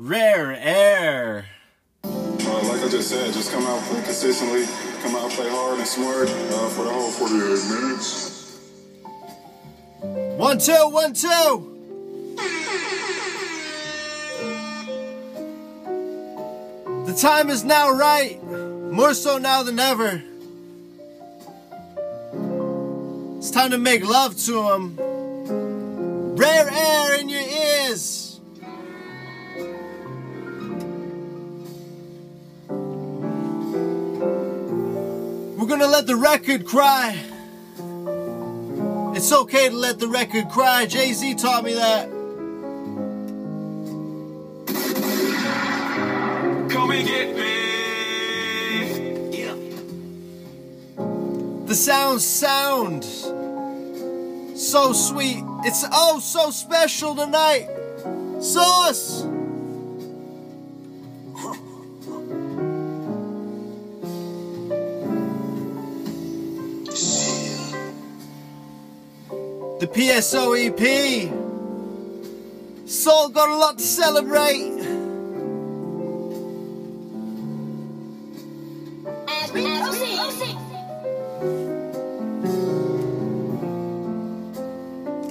Rare Air. Uh, like I just said, just come out, play consistently, come out, play hard and smart uh, for the whole 48 minutes. One, two, one, two. The time is now right, more so now than ever. It's time to make love to him. Rare air in your ears. Gonna let the record cry. It's okay to let the record cry. Jay Z taught me that. Come and get me. The sounds sound so sweet. It's oh so special tonight. Sauce. The PSO EP. Soul got a lot to celebrate.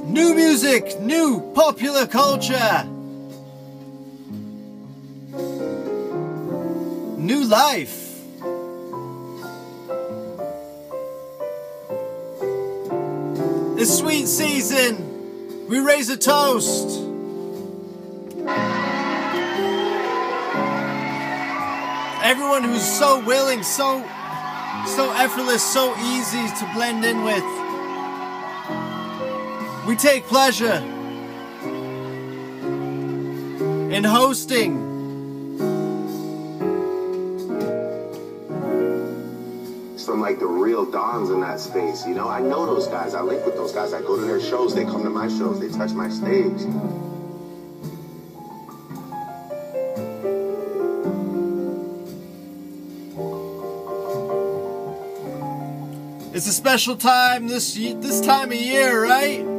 New music, new popular culture. New life. This sweet season, we raise a toast. Everyone who's so willing, so so effortless, so easy to blend in with. We take pleasure in hosting some like the real dons in that space. You know, I know those guys. I link with those guys. I go to their shows. They come to my shows. They touch my stage. It's a special time this this time of year, right?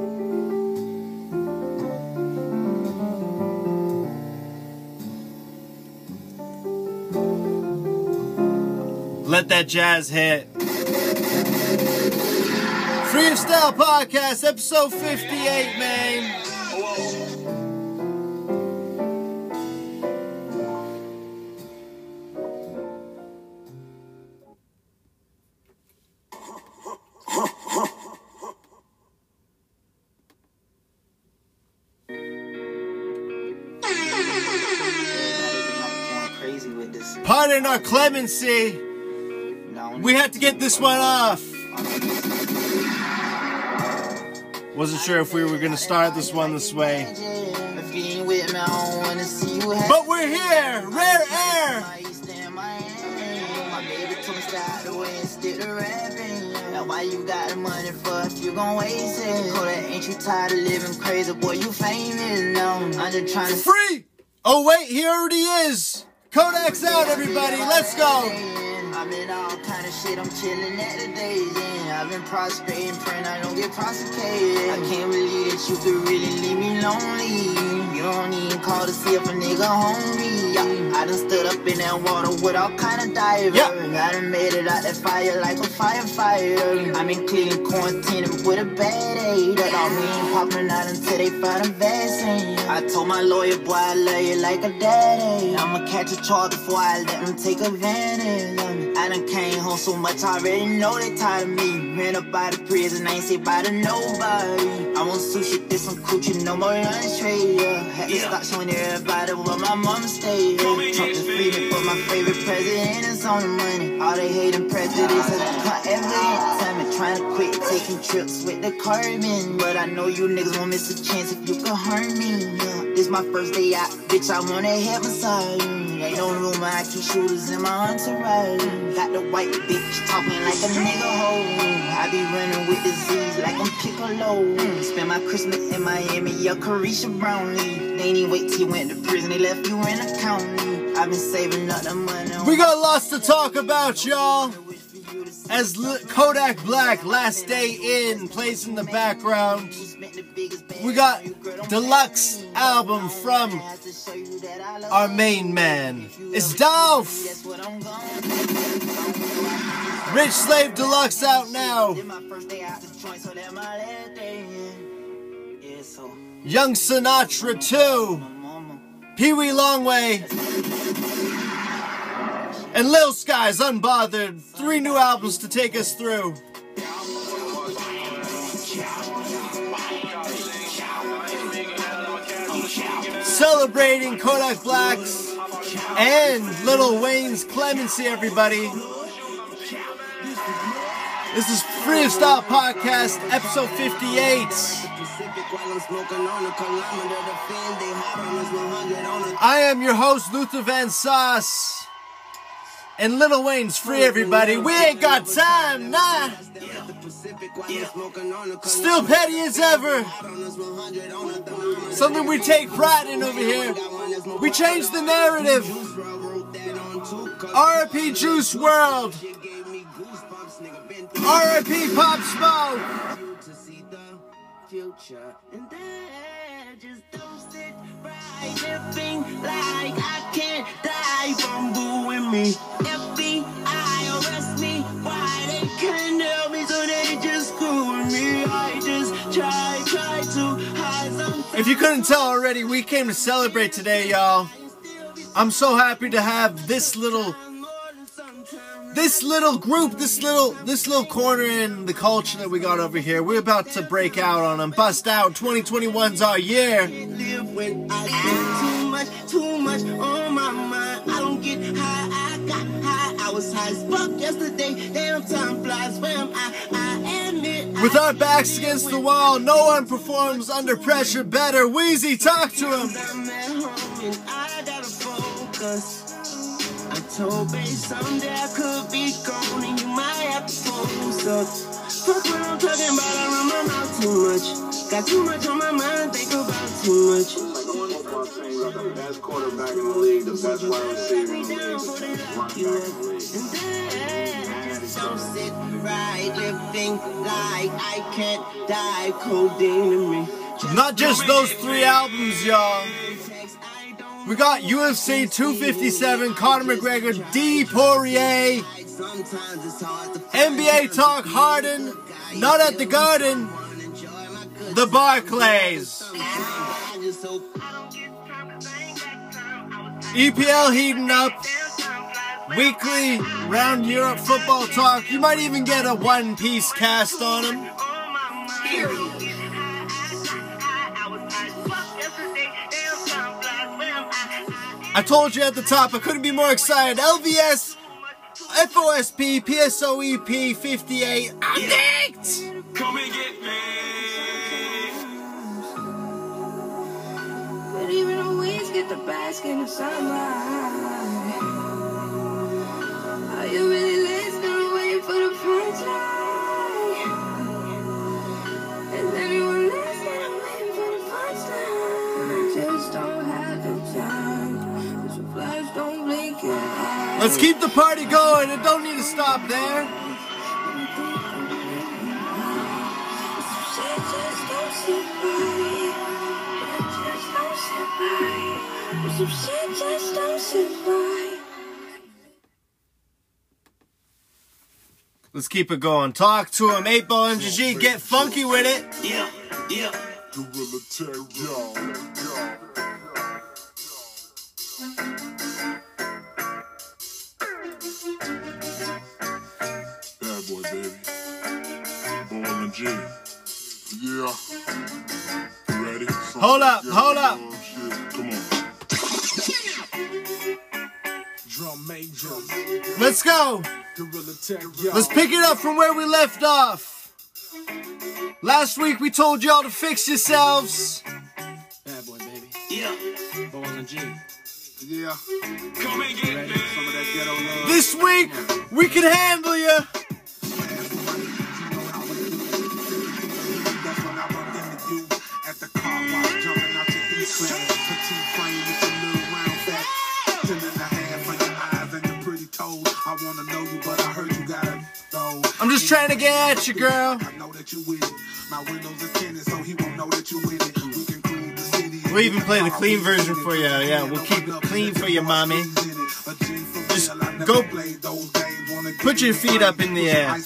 Let that jazz hit. Freestyle Podcast, episode 58, man. going crazy with this. Pardon our clemency. We had to get this one off. Wasn't sure if we were gonna start this one this way. But we're here! Rare air! To to why you got the money for if you gon' waste it? Ain't you tired of living crazy? Boy, you famous now. I'm just trying to Free! Oh wait, he already is! Kodak's out, everybody, let's go! I'm in all kind of shit, I'm chilling at the days end. I've been prostrating, praying I don't get prosecuted. I can't believe that you could really leave me lonely. You don't even call to see if a nigga hungry. Yeah, I done stood up in that water with all kind of divers. Yeah. I done made it out that fire like a firefighter. I'm in Cleveland quarantining with a bad aid. That all we ain't popping out until they find a vaccine. I told my lawyer, boy, I love you like a daddy. I'ma catch a charge before I let them take advantage of me. I done came home so much, I already know they tired of me. Ran up by the prison, I ain't say bye to nobody. I want sushi, this some coochie, no more lunch trade. Yeah. Had to stop showing everybody where my mama stayed. Yeah. Trump is freedom, but my favorite president is on the money. All they hating prejudice has become evident. Tell me trying to quit taking trips with the carbon. But I know you niggas won't miss a chance if you can hurt me. Yeah. This my first day out, bitch, I wanna head massage. Ain't no room, I keep shooters in my entourage. Got the white bitch talking like a nigga hoe. I be running with disease like I'm Piccolo. Spend my Christmas in Miami, yeah, Carisha Brownlee. They ain't wait till you went to prison, they left you in a county. I've been saving up the money. We got lots to talk about, y'all. As L- Kodak Black, Last Day In, plays in the background. We got deluxe album from our main man. It's Dolph. Rich Slave Deluxe out now. Young Sinatra 2. Pee Wee Longway. And Lil Skies Unbothered. Three new albums to take us through. Celebrating Kodak Black's and Lil Wayne's clemency, everybody. This is Free of Style Podcast, episode 58. I am your host, Luther Van Sauce. And Lil Wayne's free, everybody. We ain't got time, nah. Still petty as ever. Something we take pride in over here. We changed the narrative. RIP Juice WRLD. RIP Pop Smoke. You couldn't tell already, we came to celebrate today, y'all. I'm so happy to have this little this little group, this little this little corner in the culture that we got over here. We're about to break out on them, bust out. 2021's our year. I was high as fuck yesterday. Damn, time flies. Where am I? I admit. With our backs against the wall, no one performs under pressure better. Wheezy, talk to him. I'm at home and I gotta focus. I told babe someday I could be gone and you might have to post up. Fuck what I'm talking about, I run my mouth too much. Got too much on my mind, think about too much. Football team, got the best quarterback in the league, the best wide receiver in the league, the best running back in the league. And then don't right living like I can't die. Codeine to me. Not just those three albums, y'all. We got UFC 257, Conor McGregor, D. Poirier, Sometimes it's hard to NBA Talk Harden, Not at the Garden, the Barclays, I just hope EPL heating up, weekly round Europe football talk. You might even get a one piece cast on them. I told you at the top, I couldn't be more excited. LVS, FOSP, PSOEP 58, addict! Come and get me. But even always get the bask in the sunlight. Let's keep the party going. It don't need to stop there. Let's keep it going. Talk to him. 8 Ball MJG. Get funky with it. Yeah, yeah. Gorilla Tag, Yeah. Ready? Some- Hold up, yeah, hold up. Come on. Drum major. Let's go. Gorilla tech, yo. Let's pick it up from where we left off. Last week we told y'all to fix yourselves. Bad boy, baby. Yeah. Balls and G. Yeah. Come and get me. some of that ghetto love? This week we can handle you. Out. Petite frame with your little round fat. Ten and a half on your eyes and your pretty toes. I wanna know you, but I heard you got a those. just trying to get at you, girl. I know that you with it. My windows is tinted, so he won't know that you with it. We can clean the city. We'll even play the clean version for you. Yeah, we'll keep it clean for you, mommy. Just go put your feet up in the air.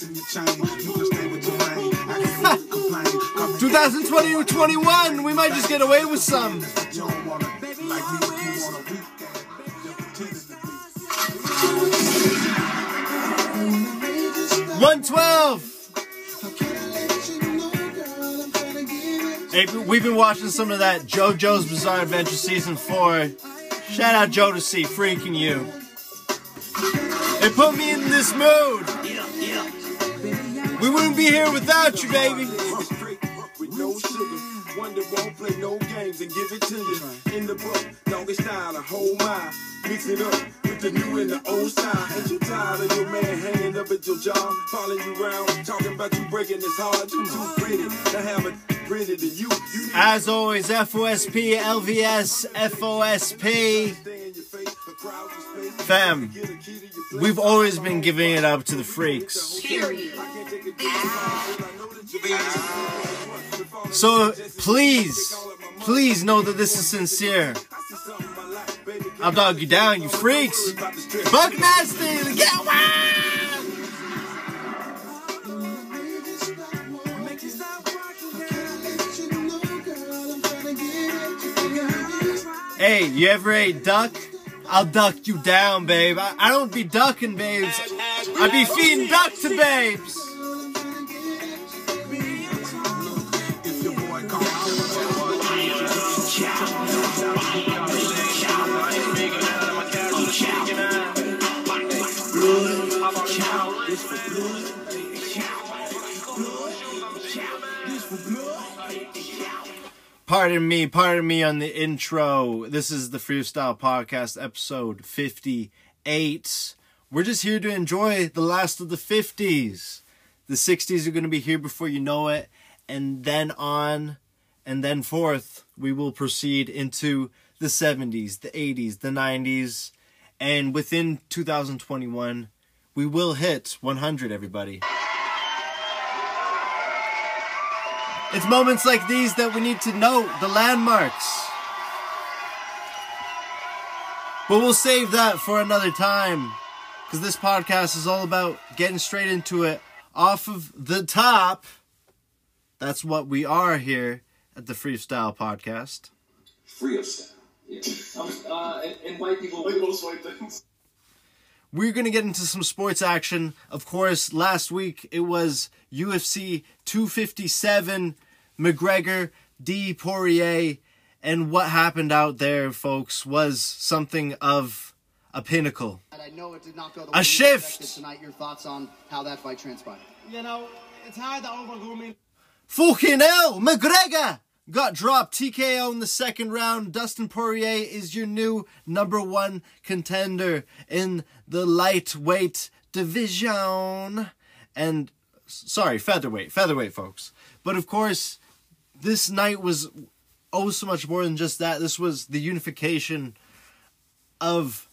2020 or 21, we might just get away with some. One twelve. Hey, we've been watching some of that JoJo's Bizarre Adventure season four. Shout out Jodeci freaking you. It put me in this mood. We wouldn't be here without you, baby. With no sugar, one that won't play no games and give it to you. In the book, doggy style, a whole mile. Mix it up with the new and the old style. Ain't you tired of your man hanging up at your job, following you around, talking about you breaking his heart? You too pretty to have it pretty to you. You As always, FOSP, LVS, FOSP. stay in your face, the crowds are space. Fam, Get a key to your we've always been giving it up to the freaks. So please, please know that this is sincere. I'll dog you down, you freaks. Buck nasty, get wild! Hey, you ever ate duck? I'll duck you down, babe. I, I don't be ducking babes. I be feeding duck to babes. Pardon me, pardon me on the intro. This is the Freestyle Podcast, episode 58. We're just here to enjoy the last of the 50s. The 60s are going to be here before you know it. And then on and then forth, we will proceed into the 70s, the 80s, the 90s. And within 2021, we will hit 100, everybody. It's moments like these that we need to note the landmarks. But we'll save that for another time. Because this podcast is all about getting straight into it off of the top. That's what we are here at the Freestyle Podcast. Freestyle. Uh, and, and white people. Like most white things. We're going to get into some sports action. Of course, last week it was UFC 257, McGregor, D. Poirier, and what happened out there, folks, was something of a pinnacle. I know it did not go the A way you shift. expected tonight. Your thoughts on how that fight transpired? You know, it's hard to overrule me. Fucking hell, McGregor got dropped TKO in the second round. Dustin Poirier is your new number one contender in the lightweight division. And sorry, featherweight, featherweight, folks. But of course, this night was oh so much more than just that. This was the unification of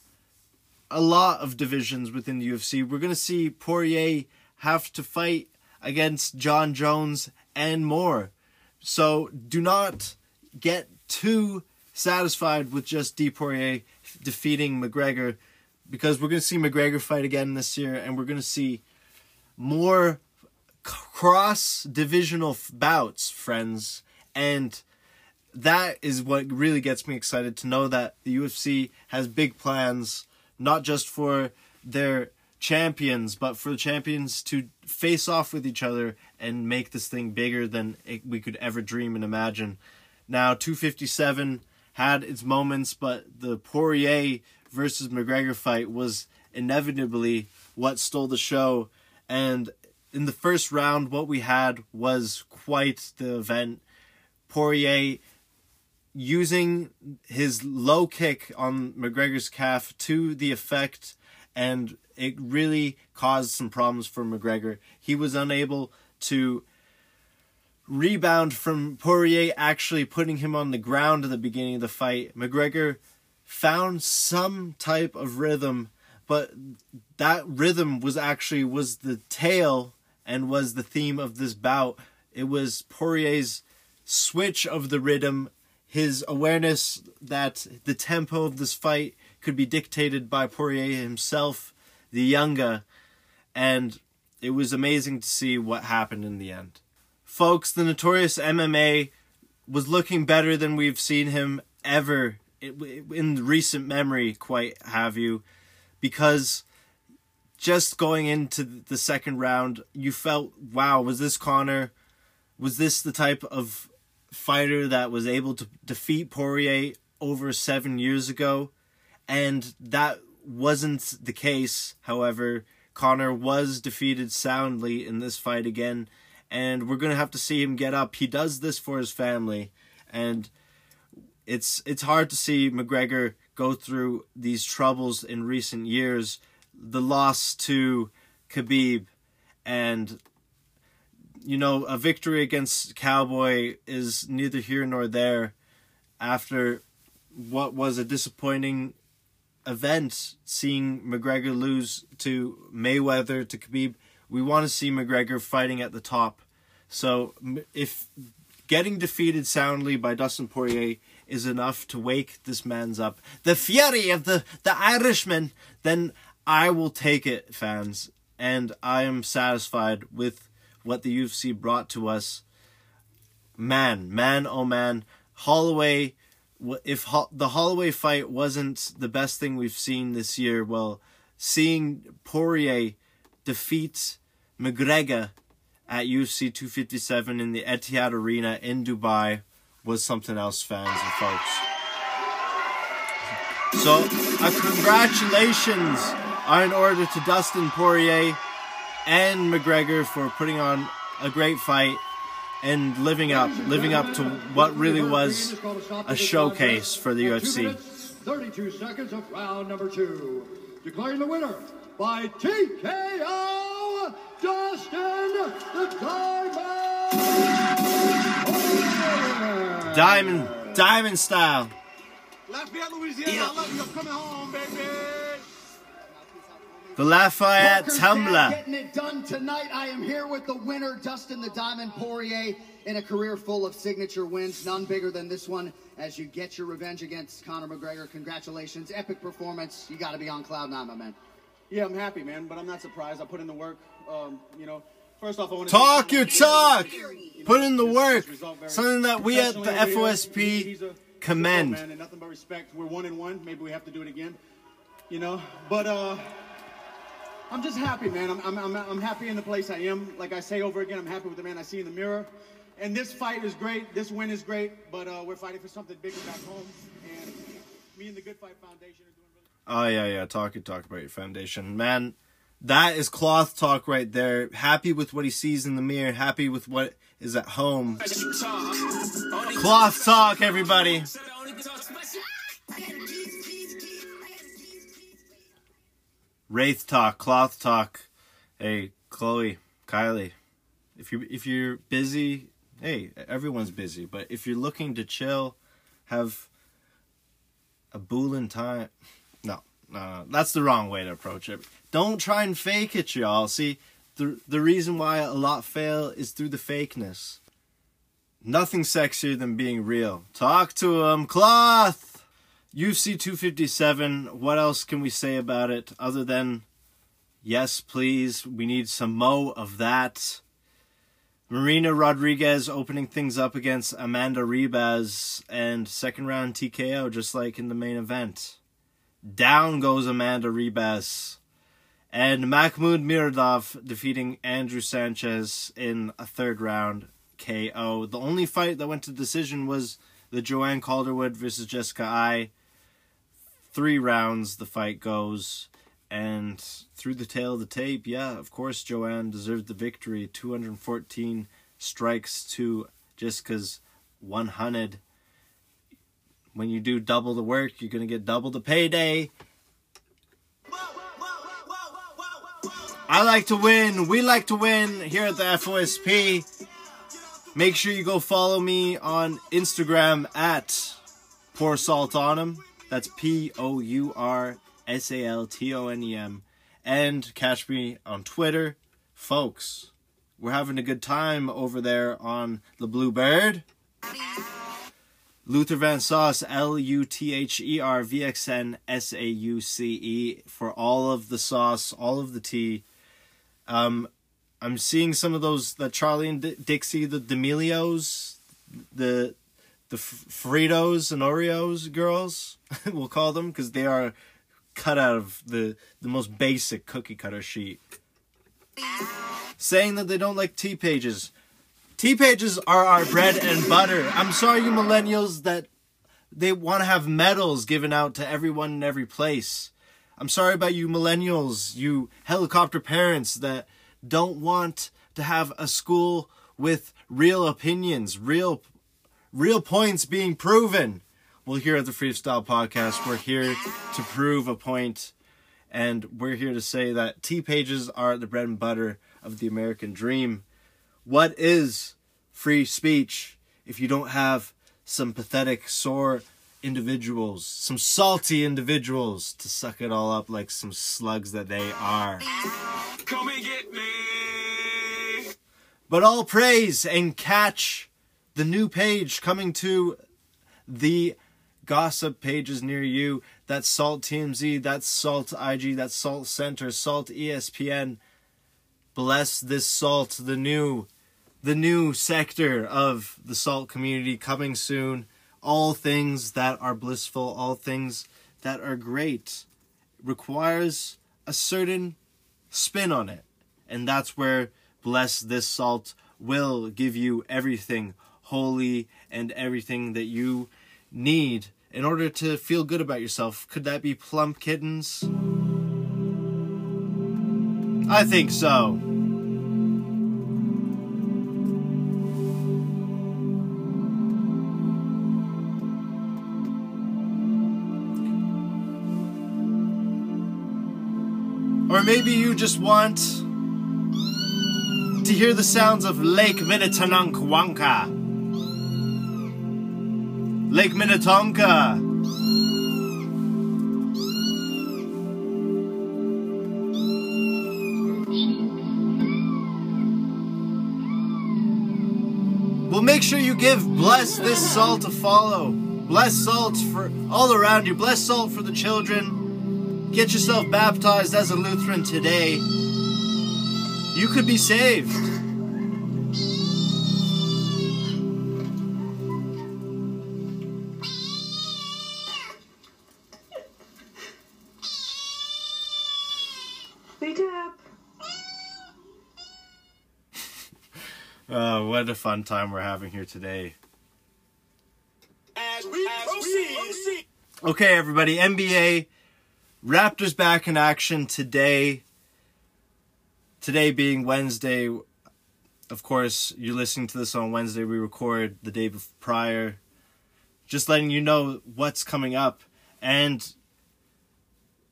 a lot of divisions within the UFC. We're going to see Poirier have to fight against Jon Jones and more. So do not get too satisfied with just D. Poirier defeating McGregor because we're going to see McGregor fight again this year and we're going to see more cross divisional bouts, friends. And that is what really gets me excited to know that the UFC has big plans, not just for their champions, but for the champions to face off with each other and make this thing bigger than it, we could ever dream and imagine. Now, 257 had its moments, but the Poirier versus McGregor fight was inevitably what stole the show. And in the first round, what we had was quite the event. Poirier using his low kick on McGregor's calf to the effect, and it really caused some problems for McGregor. He was unable to rebound from Poirier actually putting him on the ground at the beginning of the fight. McGregor found some type of rhythm, but that rhythm was actually was the tail and was the theme of this bout. It was Poirier's switch of the rhythm, his awareness that the tempo of this fight could be dictated by Poirier himself, the younger, and it was amazing to see what happened in the end. Folks, the notorious MMA was looking better than we've seen him ever in recent memory, quite have you, because just going into the second round, you felt, wow, was this Conor? Was this the type of fighter that was able to defeat Poirier over seven years ago? And that wasn't the case, however. Conor was defeated soundly in this fight again, and we're to have to see him get up. He does this for his family, and it's it's hard to see McGregor go through these troubles in recent years the loss to Khabib and you know a victory against Cowboy is neither here nor there after what was a disappointing event seeing McGregor lose to Mayweather to Khabib we want to see McGregor fighting at the top so if getting defeated soundly by Dustin Poirier is enough to wake this man's up the fury of the the Irishman then I will take it, fans, and I am satisfied with what the UFC brought to us. Man, man, oh man, Holloway. If the Holloway fight wasn't the best thing we've seen this year, well, seeing Poirier defeat McGregor at UFC 257 in the Etihad Arena in Dubai was something else, fans and folks. So, uh, congratulations are in order to Dustin Poirier and McGregor for putting on a great fight and living up, living up to what really was a showcase for the UFC. 32 seconds of round number two. Declaring the winner by TKO, Dustin the Diamond. Diamond, diamond style. Lafayette, Louisiana, I love you. I'm coming home, baby. The Lafayette Walker's Tumbler. dad Getting it done tonight. I am here with the winner, Dustin the Diamond Poirier, in a career full of signature wins, none bigger than this one. As you get your revenge against Conor McGregor, congratulations, epic performance. You got to be on cloud nine, my man. Yeah, I'm happy, man, but I'm not surprised. I put in the work. Um, you know, first off, I want to Talk your talk. Put in the work. Something that we at the FOSP commend. Man, and nothing but respect. We're one and one. Maybe we have to do it again. You know, but uh, I'm just happy, man. I'm, I'm, I'm, I'm happy in the place I am. Like I say over again, I'm happy with the man I see in the mirror. And this fight is great. This win is great. But uh, we're fighting for something bigger back home. And me and the Good Fight Foundation are doing really. Oh yeah, yeah. Talk and talk about your foundation, man. That is cloth talk right there. Happy with what he sees in the mirror. Happy with what is at home. Cloth talk, everybody. Wraith talk, cloth talk. Hey, Chloe, Kylie, if you if you're busy, hey, everyone's busy. But if you're looking to chill, have a boolin time. No, no, that's the wrong way to approach it. Don't try and fake it, y'all. See, the the reason why a lot fail is through the fakeness. Nothing sexier than being real. Talk to him, cloth. UFC 257. What else can we say about it other than yes, please? We need some mo of that. Marina Rodriguez opening things up against Amanda Ribas and second round TKO, just like in the main event. Down goes Amanda Ribas. And Makhmud Muradov defeating Andrew Sanchez in a third round KO. The only fight that went to decision was the Joanne Calderwood versus Jessica Eye. Three rounds the fight goes. And through the tail of the tape, yeah, of course, Joanne deserved the victory. 214 strikes to Jessica's 100. When you do double the work, you're going to get double the payday. I like to win. We like to win here at the FOSP. Make sure you go follow me on Instagram at Pour Salt on 'em. That's P O U R S A L T O N E M. And catch me on Twitter. Folks, We're having a good time over there on the Bluebird. Luther Van Sauce, L U T H E R V X N S A U C E, for all of the sauce, all of the tea. Um, I'm seeing some of those, the Charlie and D- Dixie, the D'Amelios, the the Fritos and Oreos girls, we'll call them, because they are cut out of the, the most basic cookie cutter sheet. Saying that they don't like tea pages. Tea pages are our bread and butter. I'm sorry, you millennials, that they want to have medals given out to everyone in every place. I'm sorry about you millennials, you helicopter parents that don't want to have a school with real opinions, real real points being proven. Well, here at the Freestyle Podcast, we're here to prove a point, and we're here to say that T pages are the bread and butter of the American dream. What is free speech if you don't have some pathetic, sore individuals, some salty individuals to suck it all up like some slugs that they are? Come and get me. But all praise and catch the new page coming to the gossip pages near you. That's Salt TMZ, that's Salt IG, that's Salt Center, Salt ESPN. Bless this Salt, the new the new sector of the Salt community coming soon. All things that are blissful, all things that are great requires a certain spin on it. And that's where Bless This Salt will give you everything holy and everything that you need in order to feel good about yourself. Could that be plump kittens? I think so. Or maybe you just want to hear the sounds of Lake Minnetonka. Lake Minnetonka. Well, make sure you give Bless This Salt a follow. Bless Salt for all around you. Bless Salt for the children. Get yourself baptized as a Lutheran today. You could be saved. They tap. Oh, uh, what a fun time we're having here today. As we proceed. Okay, everybody, NBA Raptors back in action today. Today being Wednesday. Of course, you're listening to this on Wednesday. We record the day bef- prior. Just letting you know what's coming up. And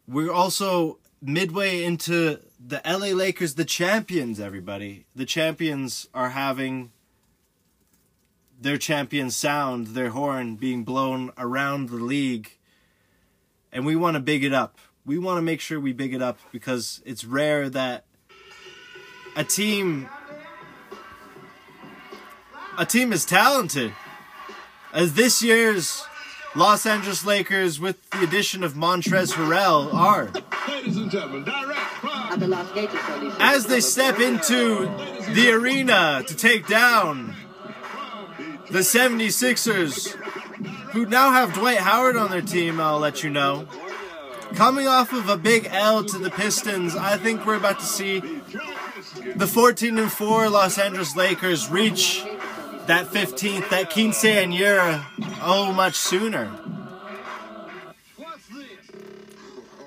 we're also midway into the LA Lakers, the champions, everybody. The champions are having their champion sound, their horn being blown around the league. And we want to big it up. We want to make sure we big it up because it's rare that a team a team is talented as this year's Los Angeles Lakers with the addition of Montrezl Harrell are Ladies and gentlemen, direct from the Las Vegas Police. as they step into the arena to take down the 76ers, who now have Dwight Howard on their team, I'll let you know. Coming off of a big L to the Pistons, I think we're about to see the 14 and 4 Los Angeles Lakers reach that 15th, that quinceañera, oh, much sooner.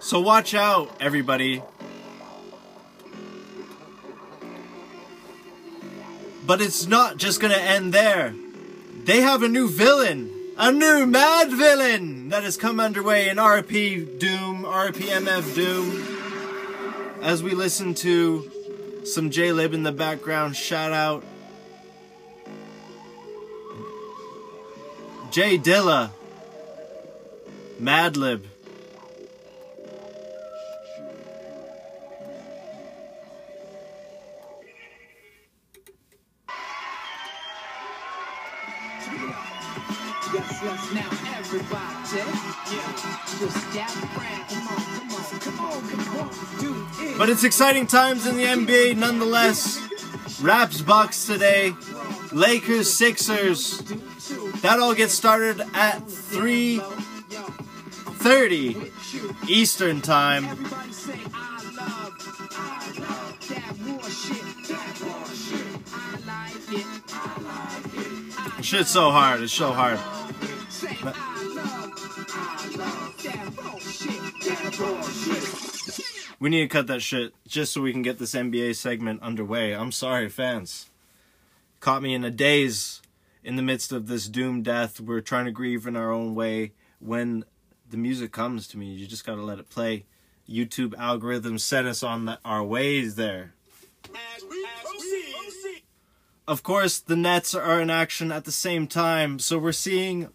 So watch out, everybody. But it's not just gonna end there. They have a new villain, a new mad villain that has come underway in RP Doom, RPMF Doom. As we listen to some J Lib in the background, shout out J Dilla. Madlib. Yes, yes, now everybody, just on, come on, But it's exciting times in the NBA nonetheless. Raps Bucks today, Lakers Sixers. That all gets started at 3:30 Eastern Time. Shit's so hard. It's so hard. Bullshit. We need to cut that shit just so we can get this NBA segment underway. I'm sorry, fans. Caught me in a daze in the midst of this doom death. We're trying to grieve in our own way. When the music comes to me, you just gotta let it play. YouTube algorithm set us on the, our ways there. Of course, the Nets are in action at the same time, so we're seeing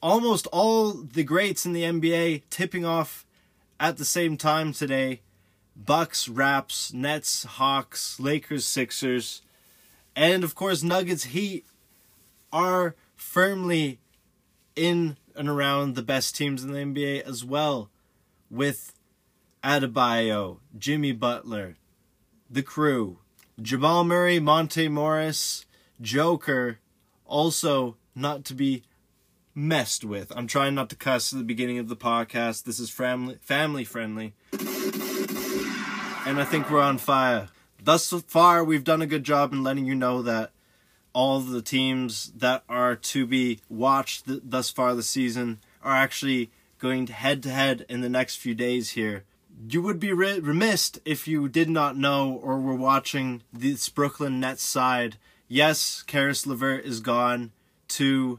almost all the greats in the NBA tipping off at the same time today. Bucks, Raps, Nets, Hawks, Lakers, Sixers, and of course Nuggets, Heat are firmly in and around the best teams in the NBA as well, with Adebayo, Jimmy Butler, the crew, Jamal Murray, Monte Morris, Joker, also not to be messed with. I'm trying not to cuss at the beginning of the podcast. This is family family friendly. And I think we're on fire. Thus far, we've done a good job in letting you know that all the teams that are to be watched th- thus far this season are actually going head to head in the next few days here. You would be re- remiss if you did not know or were watching this Brooklyn Nets side. Yes, Caris LeVert is gone to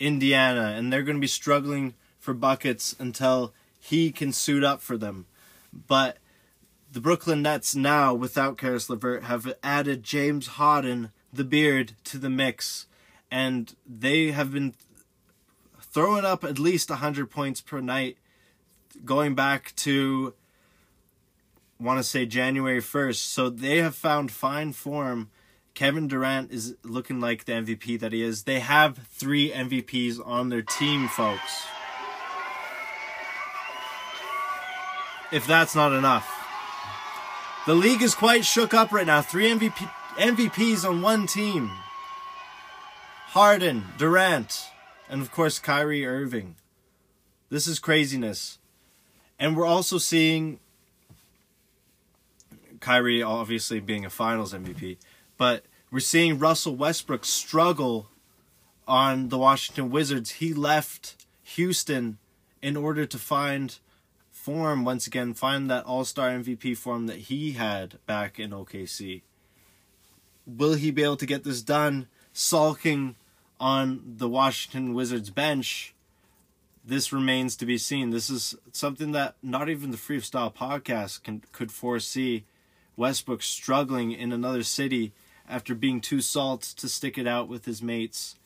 Indiana, and they're going to be struggling for buckets until he can suit up for them. But the Brooklyn Nets now, without Caris LeVert, have added James Harden, the beard, to the mix, and they have been throwing up at least 100 points per night going back to want to say January 1st. So they have found fine form. Kevin Durant is looking like the MVP that he is. They have 3 MVPs on their team, folks. If that's not enough. The league is quite shook up right now. 3 MVP MVPs on one team. Harden, Durant, and of course Kyrie Irving. This is craziness. And we're also seeing Kyrie obviously being a finals MVP, but we're seeing Russell Westbrook struggle on the Washington Wizards. He left Houston in order to find form once again, find that all-star MVP form that he had back in OKC. Will he be able to get this done sulking on the Washington Wizards bench? This remains to be seen. This is something that not even the Freestyle podcast can could foresee. Westbrook struggling in another city after being too salt to stick it out with his mates.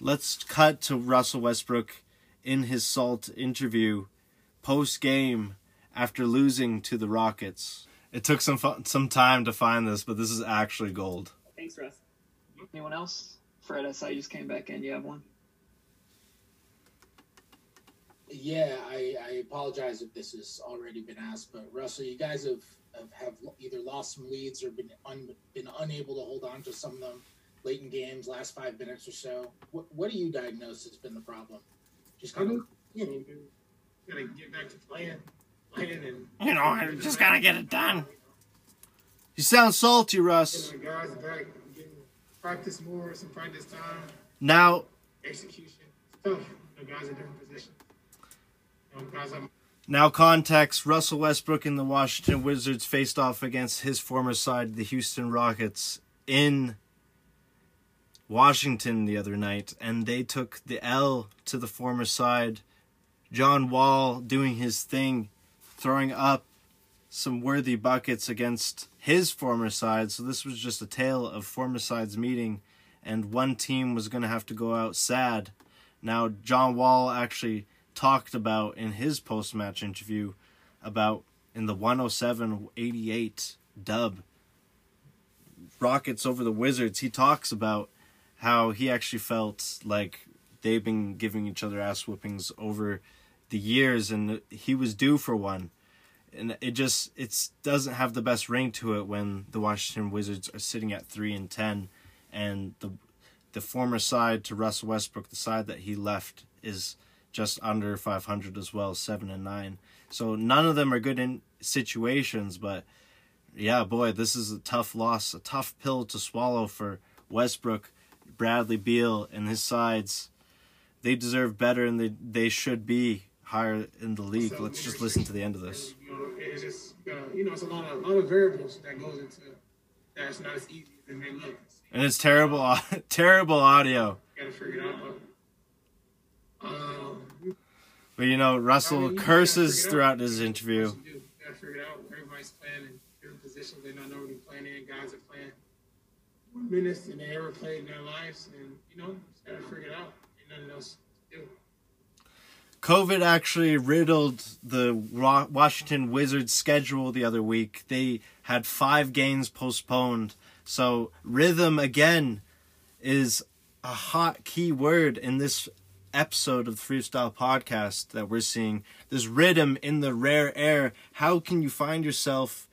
Let's cut to Russell Westbrook in his salt interview post game after losing to the Rockets. It took some fu- some time to find this, but this is actually gold. Thanks, Russ. Anyone else? Fred, I saw you just came back in. You have one? Yeah, I, I apologize if this has already been asked, but Russell, you guys have have, have either lost some leads or been un, been unable to hold on to some of them late in games, last five minutes or so. What what do you diagnose has been the problem? Just kind of you know, gotta get back to playing, playing, and You know, I just gotta get it done. You sound salty, Russ. guys back, getting practice more, some practice time, Now, execution. It's tough. The guys in different positions. Guys have now context, Russell Westbrook and the Washington Wizards faced off against his former side, the Houston Rockets, in Washington the other night, and they took the L to the former side. John Wall doing his thing, throwing up some worthy buckets against his former side. So this was just a tale of former sides meeting, and one team was going to have to go out sad. Now, John Wall actually talked about in his post match interview about in the 107 88 dub Rockets over the Wizards, he talks about how he actually felt like they've been giving each other ass whoopings over the years, and he was due for one. And it just it's doesn't have the best ring to it when the Washington Wizards are sitting at three and ten, and the the former side to Russell Westbrook, the side that he left, is just under 500 as well, 7 and 9. So none of them are good in situations, but yeah, boy, this is a tough loss, a tough pill to swallow for Westbrook, Bradley Beal, and his sides. They deserve better and they, they should be higher in the league. Let's just listen to the end of this. You know, it's just uh, you know, it's a lot of a lot of variables that goes into that. It's not as easy as it may look. And it's terrible, terrible audio. Got to figure it out. But, um, But you know, Russell I mean, you curses throughout out. his interview. You gotta figure it out. Everybody's playing in different positions. They're not normally playing in. Guys are playing more minutes than they ever played in their lives, and you know, just gotta figure it out. Ain't nothing else. COVID actually riddled the Washington Wizards schedule the other week. They had five games postponed. So rhythm again is a hot key word in this episode of the Freestyle Podcast that we're seeing. This rhythm in the rare air. How can you find yourself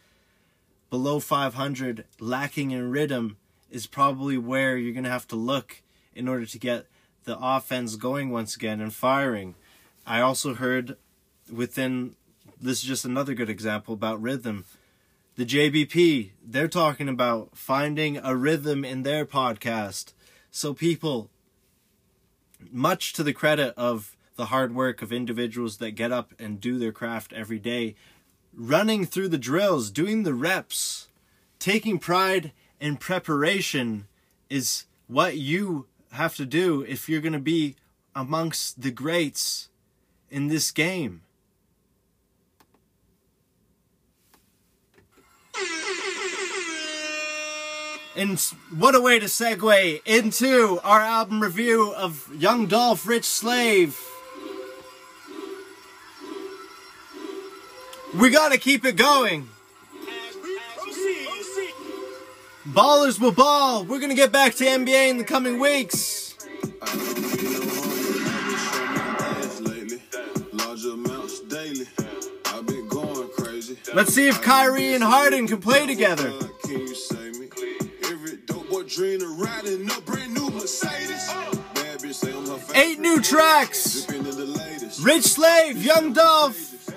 below 500 lacking in rhythm is probably where you're going to have to look in order to get the offense going once again and firing. I also heard within this is just another good example about rhythm. The JBP, they're talking about finding a rhythm in their podcast. So people much to the credit of the hard work of individuals that get up and do their craft every day, running through the drills, doing the reps, taking pride in preparation is what you have to do if you're going to be amongst the greats in this game. And what a way to segue into our album review of Young Dolph Rich Slave. We gotta keep it going. Ballers will ball. We're gonna get back to NBA in the coming weeks. Amounts daily. I've been going crazy. Let's see if Kyrie and Harden can play together. Can you save me? Every dope boy dream of riding a brand new Mercedes. Bad bitch say I'm her favorite. Eight new tracks. Dipping in the latest. Rich Slave, Young Dolph,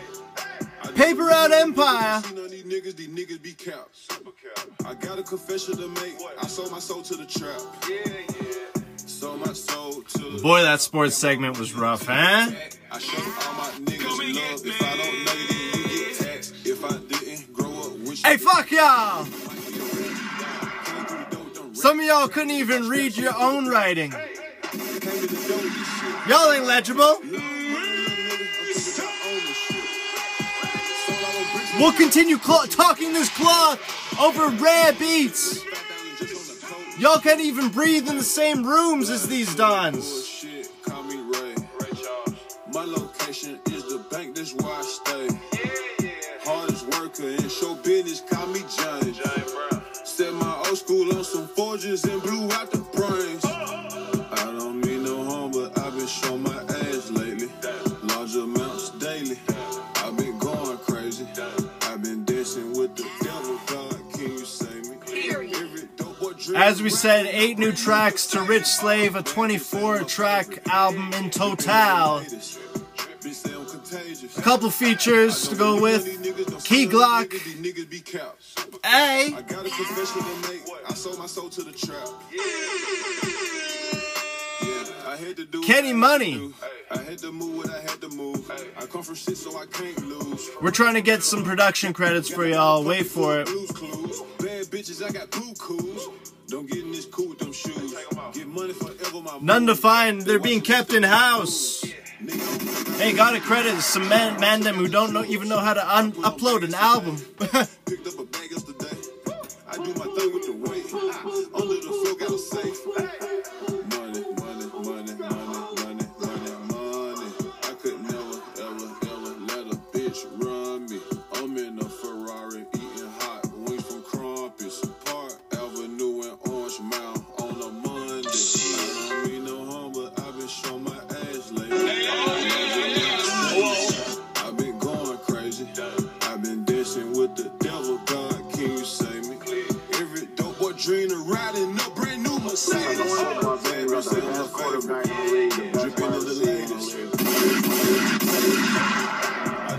Paper Route Empire. You know these niggas, these niggas be caps. I got a confession to make. I sold my soul to the trap. Yeah, yeah. Sold my soul to the Boy, that sports segment was rough, huh? I show all my niggas love. If I don't know you, then you get taxed. If I didn't grow up with Hey, fuck y'all! Some of y'all couldn't even read your own writing. Y'all ain't legible. We'll continue cl- talking this cloth over rare beats. Y'all can't even breathe in the same rooms as these dons. We said, eight new tracks to Rich Slave, a 24 track album in total. A couple features to go with Key Glock. Hey! I got a confession to make. I sold my soul to the trap. Kenny Money. We're trying to get some production credits for y'all. Wait for it. Bad bitches, I got blue coos. Don't get in this cool with them shoes. Get money forever, my None to find. They're being kept in house. Hey, gotta credit some man, man them who don't know even know how to un- upload an album. Picked up a bag yesterday. I do my thing with the weight. Under the floor, got a safe.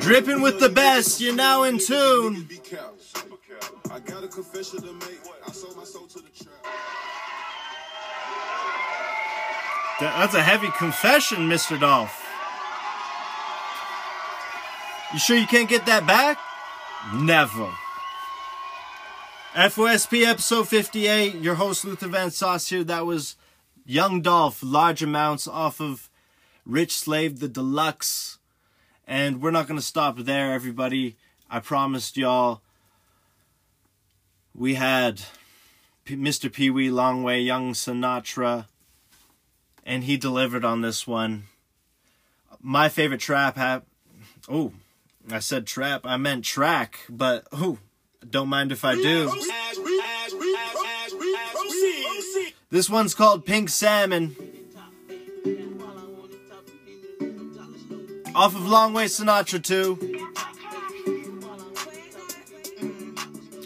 Dripping with the best, you're now in tune. I got a confession to make. I sold my soul to the trap. That's a heavy confession, Mr. Dolph. You sure you can't get that back? Never. FOSP episode 58, your host Luther Van Sauce here. That was Young Dolph, large amounts off of Rich Slave the Deluxe. And we're not going to stop there, everybody. I promised y'all we had P- Mr. Pee Wee Longway, Young Sinatra, and he delivered on this one. My favorite trap hap. Oh, I said trap. I meant track, but oh, don't mind if I do. This one's called Pink Salmon. Off of Longway Sinatra 2.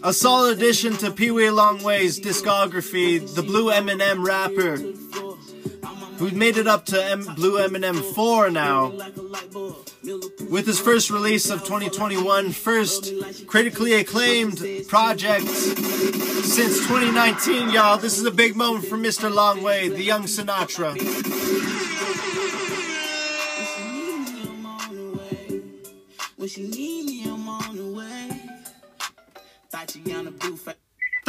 A solid addition to Pee Wee Longway's discography, the Blue M&M rapper, who made it up to M- Blue M&M 4 now. With his first release of 2021, first critically acclaimed project since 2019, y'all. This is a big moment for Mr. Longway, the young Sinatra. She need me, I'm on the way. Tatiana Blue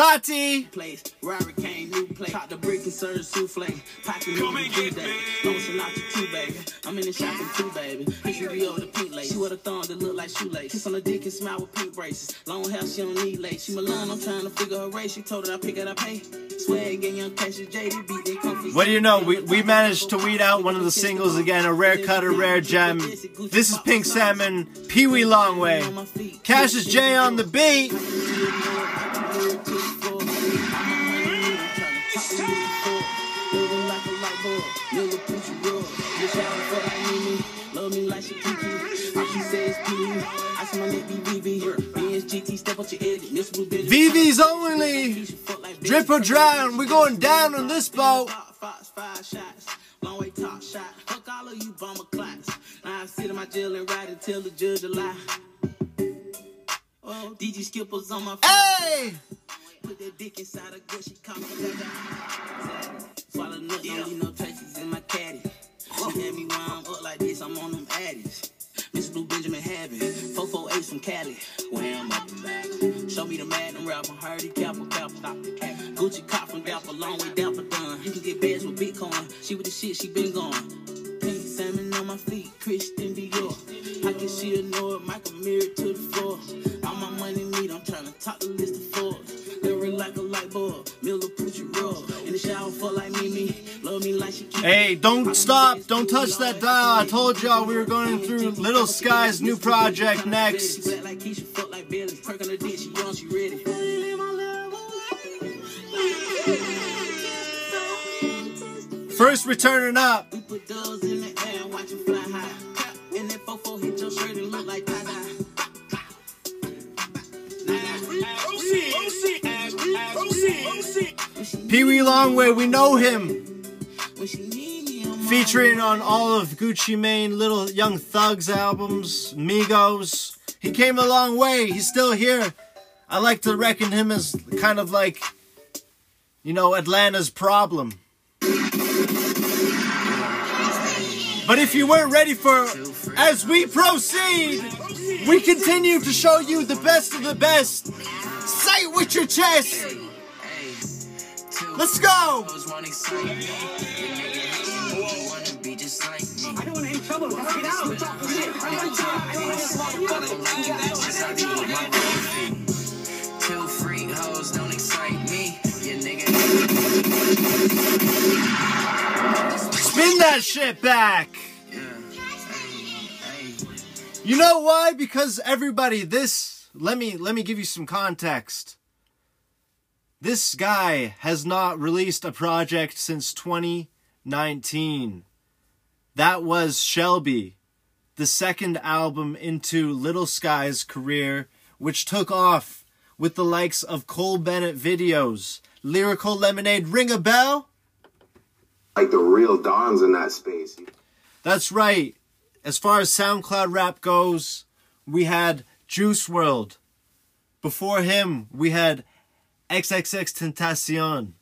fa- Tati! place. Robert Kane, new play. Caught the brick and served souffle. Pocket Come and get day. Long Sinatra too, baby. I'm in the shopping too, baby. He should be over the pink lace. She wear the thong that look like shoelace. Kiss on the dick and smile with pink braces. Long hair, she don't need lace. She Milan, I'm trying to figure her race. She told her I pick it, I pay. Swag and young Cassius JD beat they comfy. What do you know? We, we managed to weed out one of the singles again, a rare cut, a rare gem. This is Pink Salmon, Pee Wee Longway. Cassius Jay on the beat. VV's only. Drip or drown. We're going down on this boat. Long way top shot. Fuck all of you clocks. Now I sit in my jail and ride until the judge a Oh, Skippers on my Hey! Put that dick inside a girl, she call me Gaga. Swallow nuts, don't no traces in my caddy. She had me wound up like this, I'm on them addies. Miss Blue Benjamin Habit, 448 from Cali. Wham up and back. Show me the Madden rapper, Hardy Kappa, Kappa, stop the cap. Gucci cop from Dapper, long way down for done. You can get bags with Bitcoin. She with the shit, she been gone. Pink salmon on my feet, Christian Dior. I can see know it, Michael mirror to the floor. All my money need, I'm trying to top the list of Forbes. Lyric like a light bulb, Miller put you raw. In the shower, fuck like Mimi, love me like she keep Hey, don't stop. Don't touch that dial. I told y'all we were going through Lil Skies' new project next. Like Keisha, fuck like Billy. Perk on her dick, she young, she ready. First returning up. We put doves in the air watch them fly high. And that fofo hit your shirt and look like tie-dye. Pee Wee Longway, we know him. Featuring on all of Gucci Mane, Little Young Thugs albums, Migos. He came a long way. He's still here. I like to reckon him as kind of like, you know, Atlanta's problem. But if you weren't ready for, as we proceed, we continue to show you the best of the best. Say it with your chest. Let's go. I don't want any trouble. Get out. Two freak hoes don't excite me. You nigga. Spin that shit back. You know why? Because everybody, this let me let me give you some context. This guy has not released a project since 2019. That was Shelby, the second album into Lil Skies' career which took off with the likes of Cole Bennett videos. Lyrical Lemonade, ring a bell? Like the real dons in that space. That's right. As far as SoundCloud rap goes, we had Juice WRLD. Before him, we had XXXTentacion.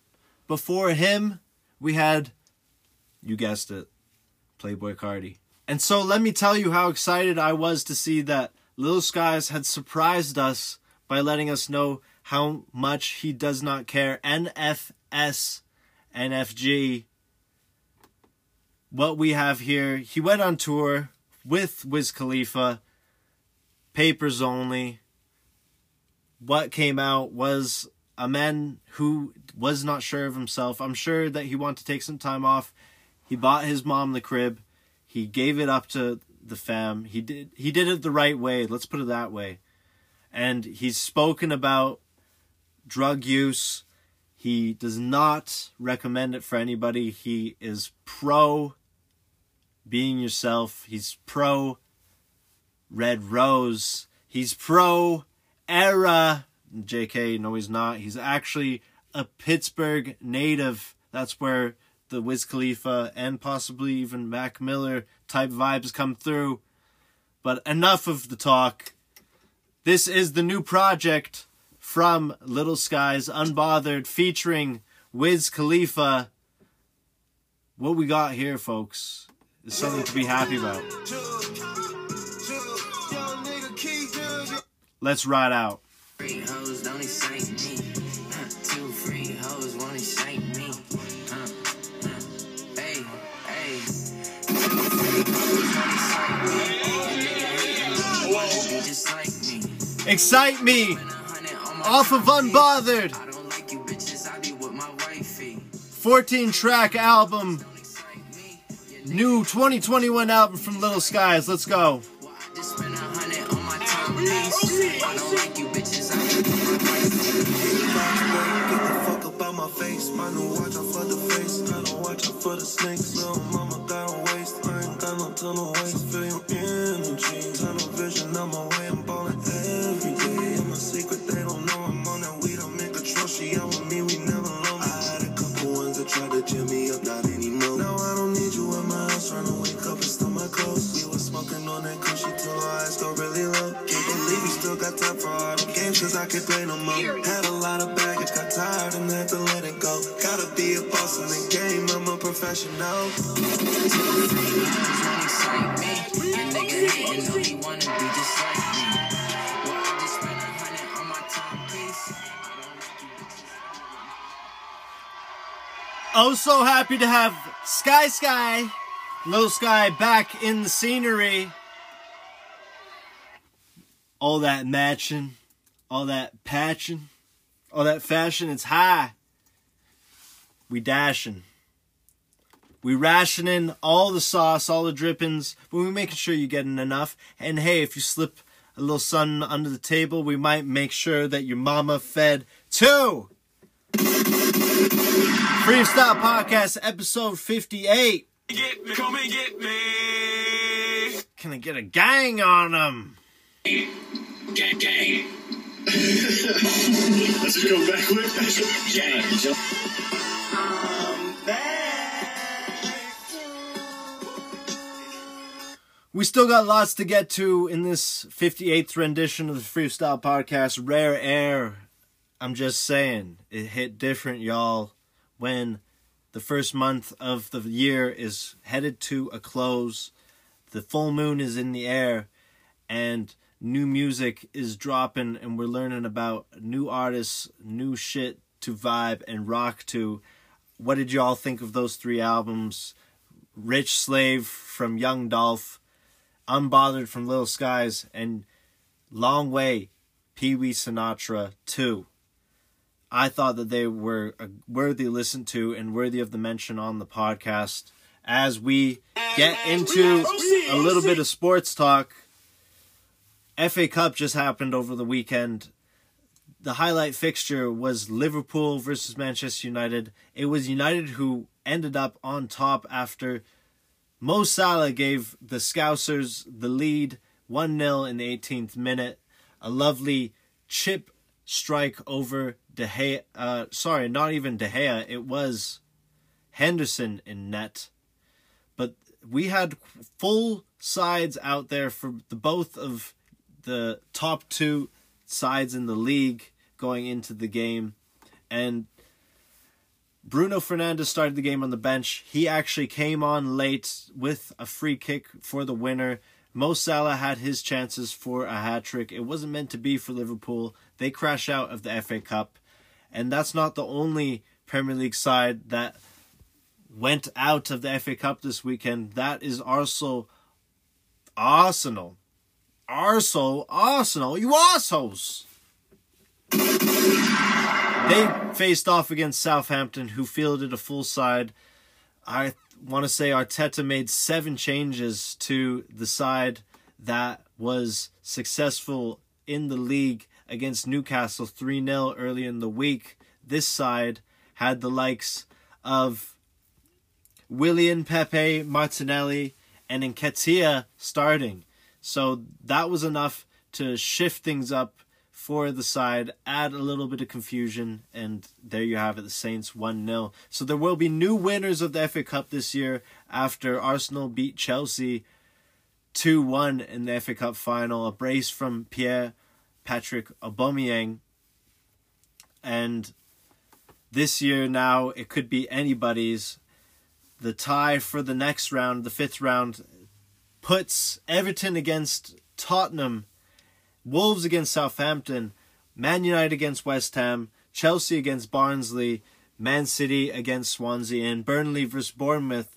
Before him, we had, you guessed it, Playboi Carti. And so let me tell you how excited I was to see that Lil Skies had surprised us by letting us know how much he does not care. NFS, NFG, what we have here. He went on tour with Wiz Khalifa, papers only. What came out was a man who was not sure of himself. I'm sure that he wanted to take some time off. He bought his mom the crib. He gave it up to the fam. He did he did it the right way. Let's put it that way. And he's spoken about drug use. He does not recommend it for anybody. He is pro being yourself. He's pro Red Rose. He's pro era. JK, no, he's not. He's actually a Pittsburgh native. That's where the Wiz Khalifa and possibly even Mac Miller type vibes come through. But enough of the talk. This is the new project from Lil Skies Unbothered featuring Wiz Khalifa. What we got here, folks, is something to be happy about. Let's ride out. Free hoes don't excite me. Uh, two free hoes won't excite me. Uh, uh, hey, hey. Two free hoes won't excite me. And nigga hating me, wanna be just like me. Excite me off of Unbothered. 14 track album. New 2021 album from Lil Skies. Let's go. Got time for all them games, cause I can't play no more. Had a lot of baggage, got tired and had to let it go. Gotta be a boss in the game, I'm a professional. And nigga hating know he wanna be just like me. Well, I just spent a hundred on my timepiece. Oh, so happy to have Sky Sky, Little Sky back in the scenery. All that matching, all that patching, all that fashion, it's high. We dashing. We rationing all the sauce, all the drippings, but we making sure you're getting enough. And hey, if you slip a little sun under the table, we might make sure that your mama fed too. Freestyle Podcast, episode 58. Get me, come and get me. Can I get a gang on them? Gang, gang. Let's just go backwards. Gang. We still got lots to get to in this 58th rendition of the Freestyle Podcast, Rare Air. I'm just saying, it hit different, y'all, when the first month of the year is headed to a close, the full moon is in the air, and new music is dropping, and we're learning about new artists, new shit to vibe and rock to. What did y'all think of those three albums? Rich Slave from Young Dolph, Unbothered from Lil Skies, and Long Way, Pee Wee Sinatra 2. I thought that they were worthy listen to and worthy of the mention on the podcast. As we get into a little bit of sports talk, FA Cup just happened over the weekend. The highlight fixture was Liverpool versus Manchester United. It was United who ended up on top after Mo Salah gave the Scousers the lead 1 0 in the 18th minute. a lovely chip strike over De Gea. Uh, sorry, not even De Gea. It was Henderson in net. But we had full sides out there for the both of the top two sides in the league going into the game. And Bruno Fernandes started the game on the bench. He actually came on late with a free kick for the winner. Mo Salah had his chances for a hat trick. It wasn't meant to be for Liverpool. They crash out of the FA Cup. And that's not the only Premier League side that went out of the FA Cup this weekend. That is also Arsenal. Arsenal, Arsenal, you assholes! They faced off against Southampton, who fielded a full side. I want to say Arteta made seven changes to the side that was successful in the league against Newcastle 3 0 early in the week. This side had the likes of Willian, Pepe, Martinelli, and Nketiah starting. So that was enough to shift things up for the side, add a little bit of confusion, and there you have it. The Saints 1 0. So there will be new winners of the FA Cup this year after Arsenal beat Chelsea 2 1 in the FA Cup final. A brace from Pierre Patrick Aubameyang. And this year now, it could be anybody's. The tie for the next round, the fifth round, puts Everton against Tottenham, Wolves against Southampton, Man United against West Ham, Chelsea against Barnsley, Man City against Swansea, and Burnley versus Bournemouth.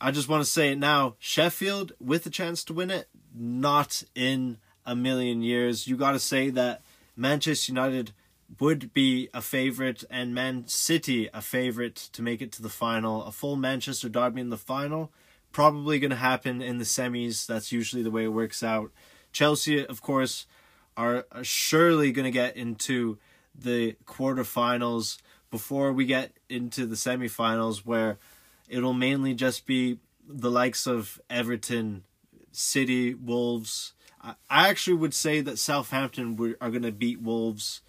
I just want to say it now Sheffield with a chance to win it, not in a million years. You got to say that Manchester United would be a favorite and Man City a favorite to make it to the final. A full Manchester derby in the final probably going to happen in the semis. That's usually the way it works out. Chelsea, of course, are surely going to get into the quarterfinals before we get into the semifinals, where it'll mainly just be the likes of Everton, City, Wolves. I actually would say that Southampton are going to beat Wolves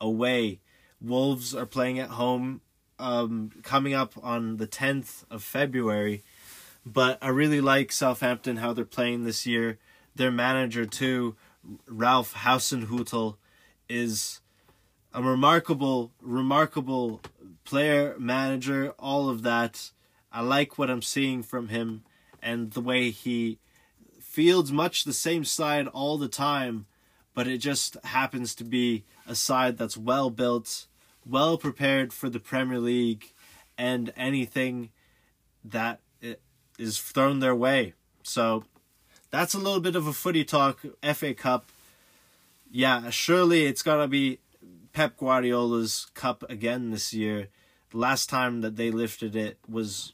away. Wolves are playing at home um, coming up on the 10th of February. But I really like Southampton, how they're playing this year. Their manager, too, Ralph Hasenhüttl, is a remarkable, remarkable player, manager, all of that. I like what I'm seeing from him and the way he fields much the same side all the time, but it just happens to be a side that's well built, well prepared for the Premier League, and anything that is thrown their way. So that's a little bit of a footy talk. FA Cup. Yeah, surely it's to be Pep Guardiola's cup again this year. The last time that they lifted it was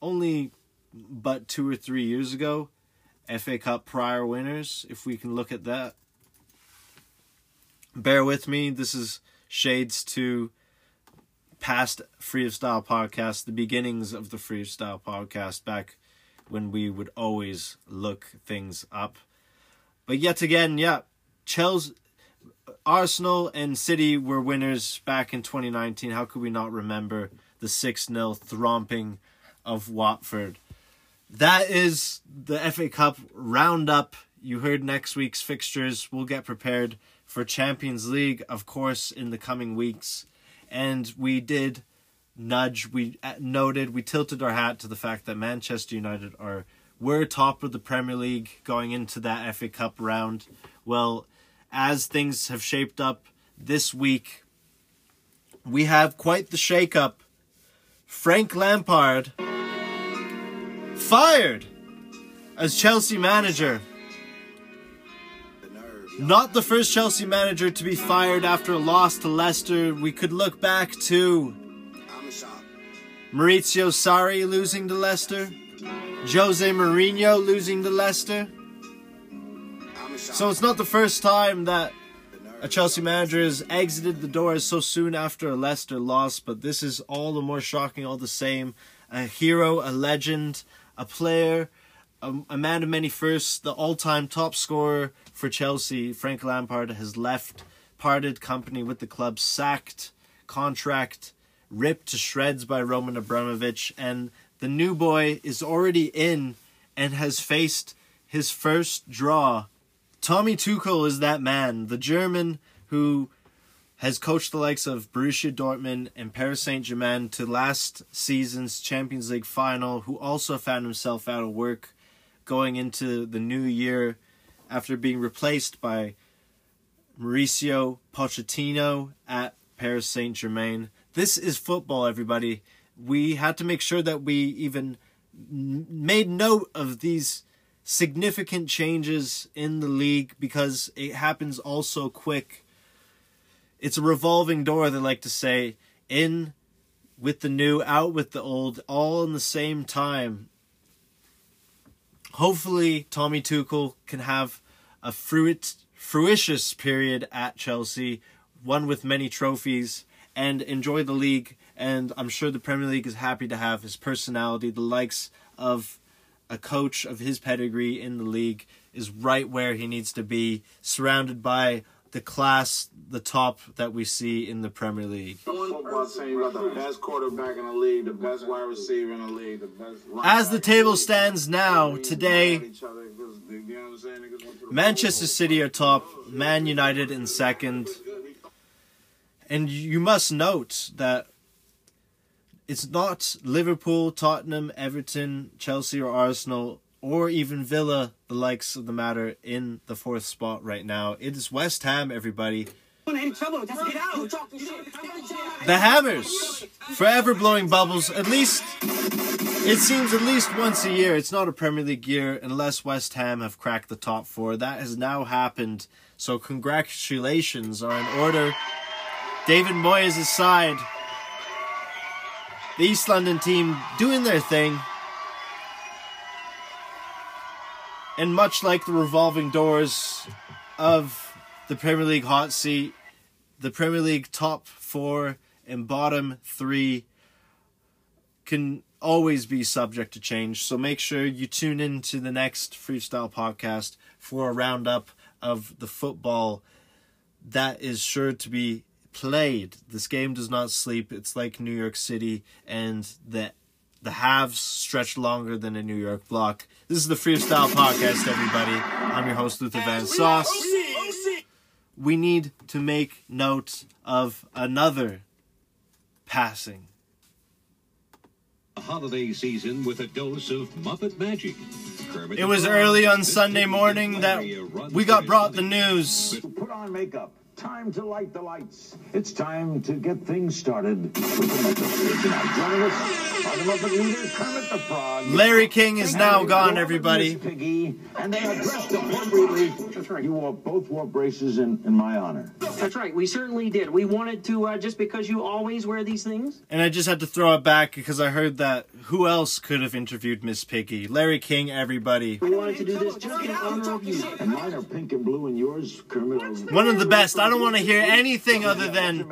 only but two or three years ago. FA Cup prior winners, if we can look at that. Bear with me, this is shades to past Free of Style podcast, the beginnings of the Free of Style podcast, back when we would always look things up. But yet again, yeah, Chelsea, Arsenal, and City were winners back in 2019. How could we not remember the 6 0 thromping of Watford? That is the FA Cup roundup. You heard next week's fixtures. We'll get prepared for Champions League, of course, in the coming weeks and we did nudge we uh, noted we tilted our hat to the fact that Manchester United are were top of the Premier League going into that FA Cup round. Well, as things have shaped up this week, we have quite the shake-up. Frank Lampard fired as Chelsea manager. Not the first Chelsea manager to be fired after a loss to Leicester. We could look back to Maurizio Sarri losing to Leicester, Jose Mourinho losing to Leicester. So it's not the first time that a Chelsea manager has exited the doors so soon after a Leicester loss, but this is all the more shocking all the same. A hero, a legend, a player a, a man of many firsts, the all-time top scorer for Chelsea, Frank Lampard, has left, parted company with the club, sacked, contract ripped to shreds by Roman Abramovich, and the new boy is already in and has faced his first draw. Tommy Tuchel is that man, the German who has coached the likes of Borussia Dortmund and Paris Saint-Germain to last season's Champions League final, who also found himself out of work going into the new year after being replaced by Mauricio Pochettino at Paris Saint-Germain. This is football, everybody. We had to make sure that we even made note of these significant changes in the league because it happens all so quick. It's a revolving door, they like to say. In with the new, out with the old, all in the same time. Hopefully, Tommy Tuchel can have a fruit, fruitious period at Chelsea, one with many trophies, and enjoy the league. And I'm sure the Premier League is happy to have his personality, the likes of a coach of his pedigree in the league is right where he needs to be, surrounded by the class, the top that we see in the Premier League. Football team, you got the best quarterback in the league, the best wide receiver in the league, the best. As the table stands now, today, Manchester City are top, Man United in second. And you must note that it's not Liverpool, Tottenham, Everton, Chelsea, or Arsenal, or even Villa, the likes of the matter, in the fourth spot right now. It is West Ham, everybody. The Hammers, forever blowing bubbles. At least, it seems at least once a year. It's not a Premier League year unless West Ham have cracked the top four. That has now happened. So congratulations are in order. David Moyes' side. The East London team doing their thing. And much like the revolving doors of the Premier League hot seat, the Premier League top four and bottom three can always be subject to change. So make sure you tune in to the next Freestyle podcast for a roundup of the football that is sure to be played. This game does not sleep. It's like New York City and the the halves stretch longer than a New York block. This is the Freestyle Podcast, everybody. I'm your host, Luther Van Sauce. We need to make note of another passing. A holiday season with a dose of Muppet magic. Kermit It was early on Sunday morning that Larry, a run we got brought the news. Put on makeup. Time to light the lights. It's time to get things started with the Muppet Show tonight. Joining us are the leader, Kermit the Frog. Larry King is now gone, everybody. Miss Piggy, and they are dressed appropriately. That's right. You wore, both wore braces in, in my honor. That's right. We certainly did. We wanted to, uh, just because you always wear these things. And I just had to throw it back because I heard that who else could have interviewed Miss Piggy? Larry King, everybody. We wanted to do this just in honor of you. And mine are pink and blue, and yours, Kermit, One of the best. I don't want to hear anything other than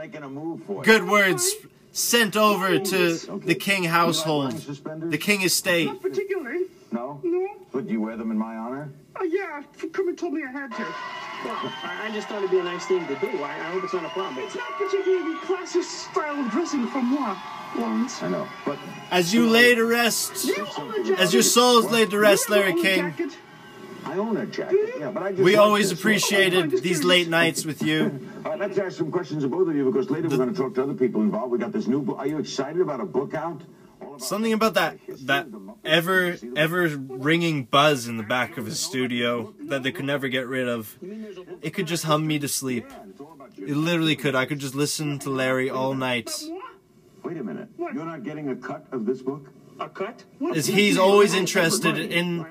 good words sent over to the King household, the King estate. particularly. No? No. But you wear them in my honor? Uh, yeah, Kermit told me I had to. Well, I, I just thought it'd be a nice thing to do. I, I hope it's not a problem. It's not particularly classist style of dressing for moi, Lawrence. I know, but As you lay to rest, as your soul is laid to rest, Larry King, I own a jacket. Yeah, but I just we like always this. appreciated these late nights with you. All right, let's ask some questions of both of you because later we're going to talk to other people involved. We got this new book. Are you excited about a book out? Something about that that ever ever ringing buzz in the back of his studio that they could never get rid of. It could just hum me to sleep. It literally could. I could just listen to Larry all night. Wait a minute. You're not getting a cut of this book? A cut? Is he's always interested in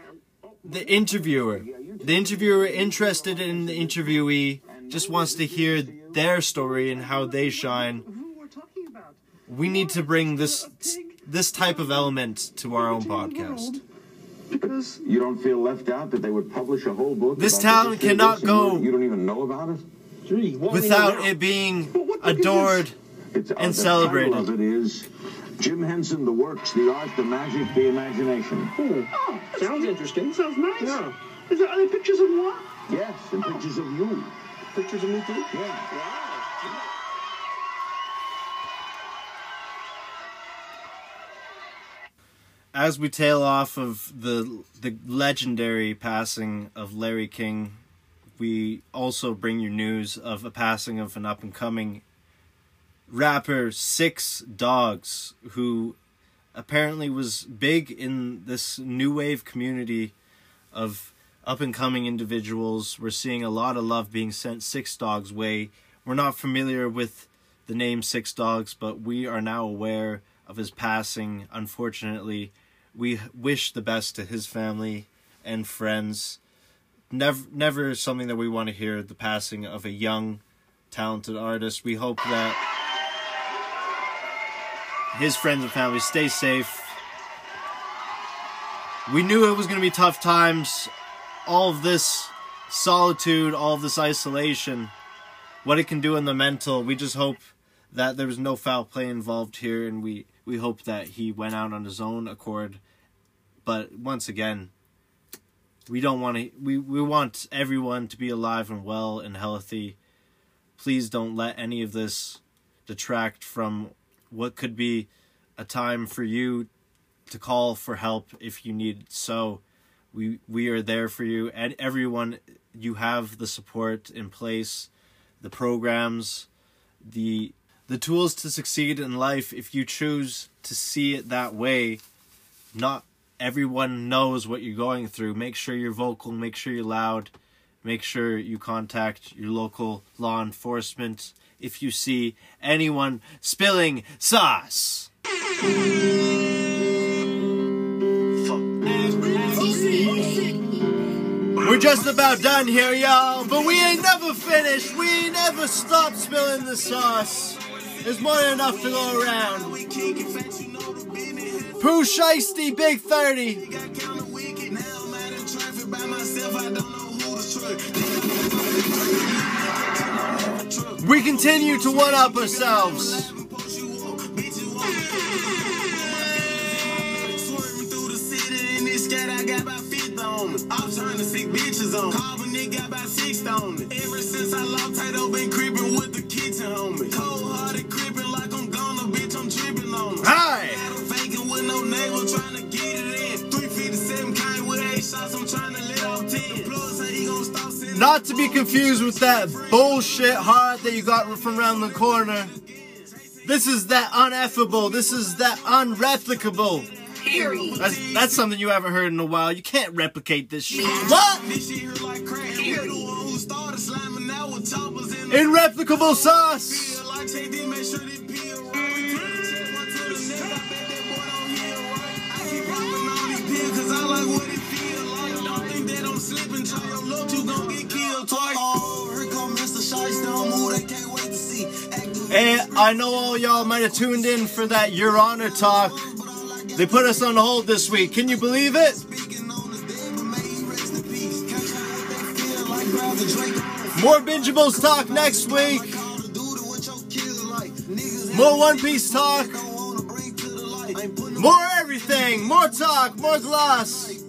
the interviewer. The interviewer interested in the interviewee just wants to hear their story and how they shine. We need to bring this this type of element to our own podcast. Because you don't feel left out that they would publish a whole book. This town the history of cannot go You you don't even know about it. Without it being adored It's, uh, and the celebrated. Title of it is Jim Henson, the works, the art, the magic, the imagination. Hmm. Oh, sounds interesting. Sounds nice. Yeah. Is there other pictures of moi? Yes, and pictures of you. Pictures of me too? Yeah. As we tail off of the the legendary passing of Larry King, we also bring you news of a passing of an up and coming rapper, Six Dogs, who apparently was big in this new wave community of up and coming individuals. We're seeing a lot of love being sent Six Dogs' way. We're not familiar with the name Six Dogs, but we are now aware of his passing. Unfortunately, we wish the best to his family and friends. Never, never something that we want to hear. The passing of a young, talented artist. We hope that his friends and family stay safe. We knew it was going to be tough times. All of this solitude, all of this isolation, what it can do in the mental. We just hope that there was no foul play involved here, and we we hope that he went out on his own accord. But once again, we don't want to. We we want everyone to be alive and well and healthy. Please don't let any of this detract from what could be a time for you to call for help if you need so. We we are there for you and everyone. You have the support in place the programs the the tools to succeed in life if you choose to see it that way. Not everyone knows what you're going through. Make sure you're vocal make sure you're loud make sure you contact your local law enforcement if you see anyone spilling sauce We're just about done here, y'all, but we ain't never finished. We ain't never stopped spilling the sauce. There's more than enough to go around. Pooh Shiesty, Big 30. We continue to one up ourselves. I'm trying to see bitches on. Carbon nigga about six on me. Ever since I lost title, been creeping with the kitchen on. Cold hearted creeping like I'm gonna, bitch, I'm tripping on me. Hi. Not to be confused with that bullshit heart that you got from around the corner. This is that uneffable. This is that unreplicable. Period. That's, that's something you haven't heard in a while. You can't replicate this shit. What? Irreplicable sauce. And I know all y'all might have tuned in for that Your Honor talk. They put us on hold this week. Can you believe it? More bingeables talk next week. More One Piece talk. More everything. More talk. More gloss.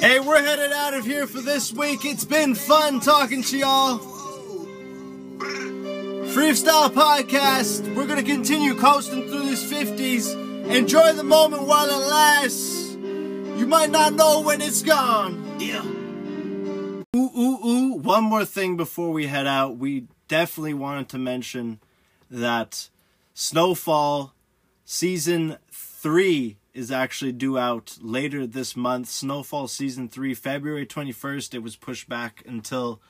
Hey, we're headed out of here for this week. It's been fun talking to y'all. Freestyle Podcast. We're going to continue coasting through these 50s. Enjoy the moment while it lasts. You might not know when it's gone. Yeah. Ooh, ooh, ooh. One more thing before we head out. We definitely wanted to mention that Snowfall Season 3 is actually due out later this month. Snowfall Season 3, February 21st. It was pushed back until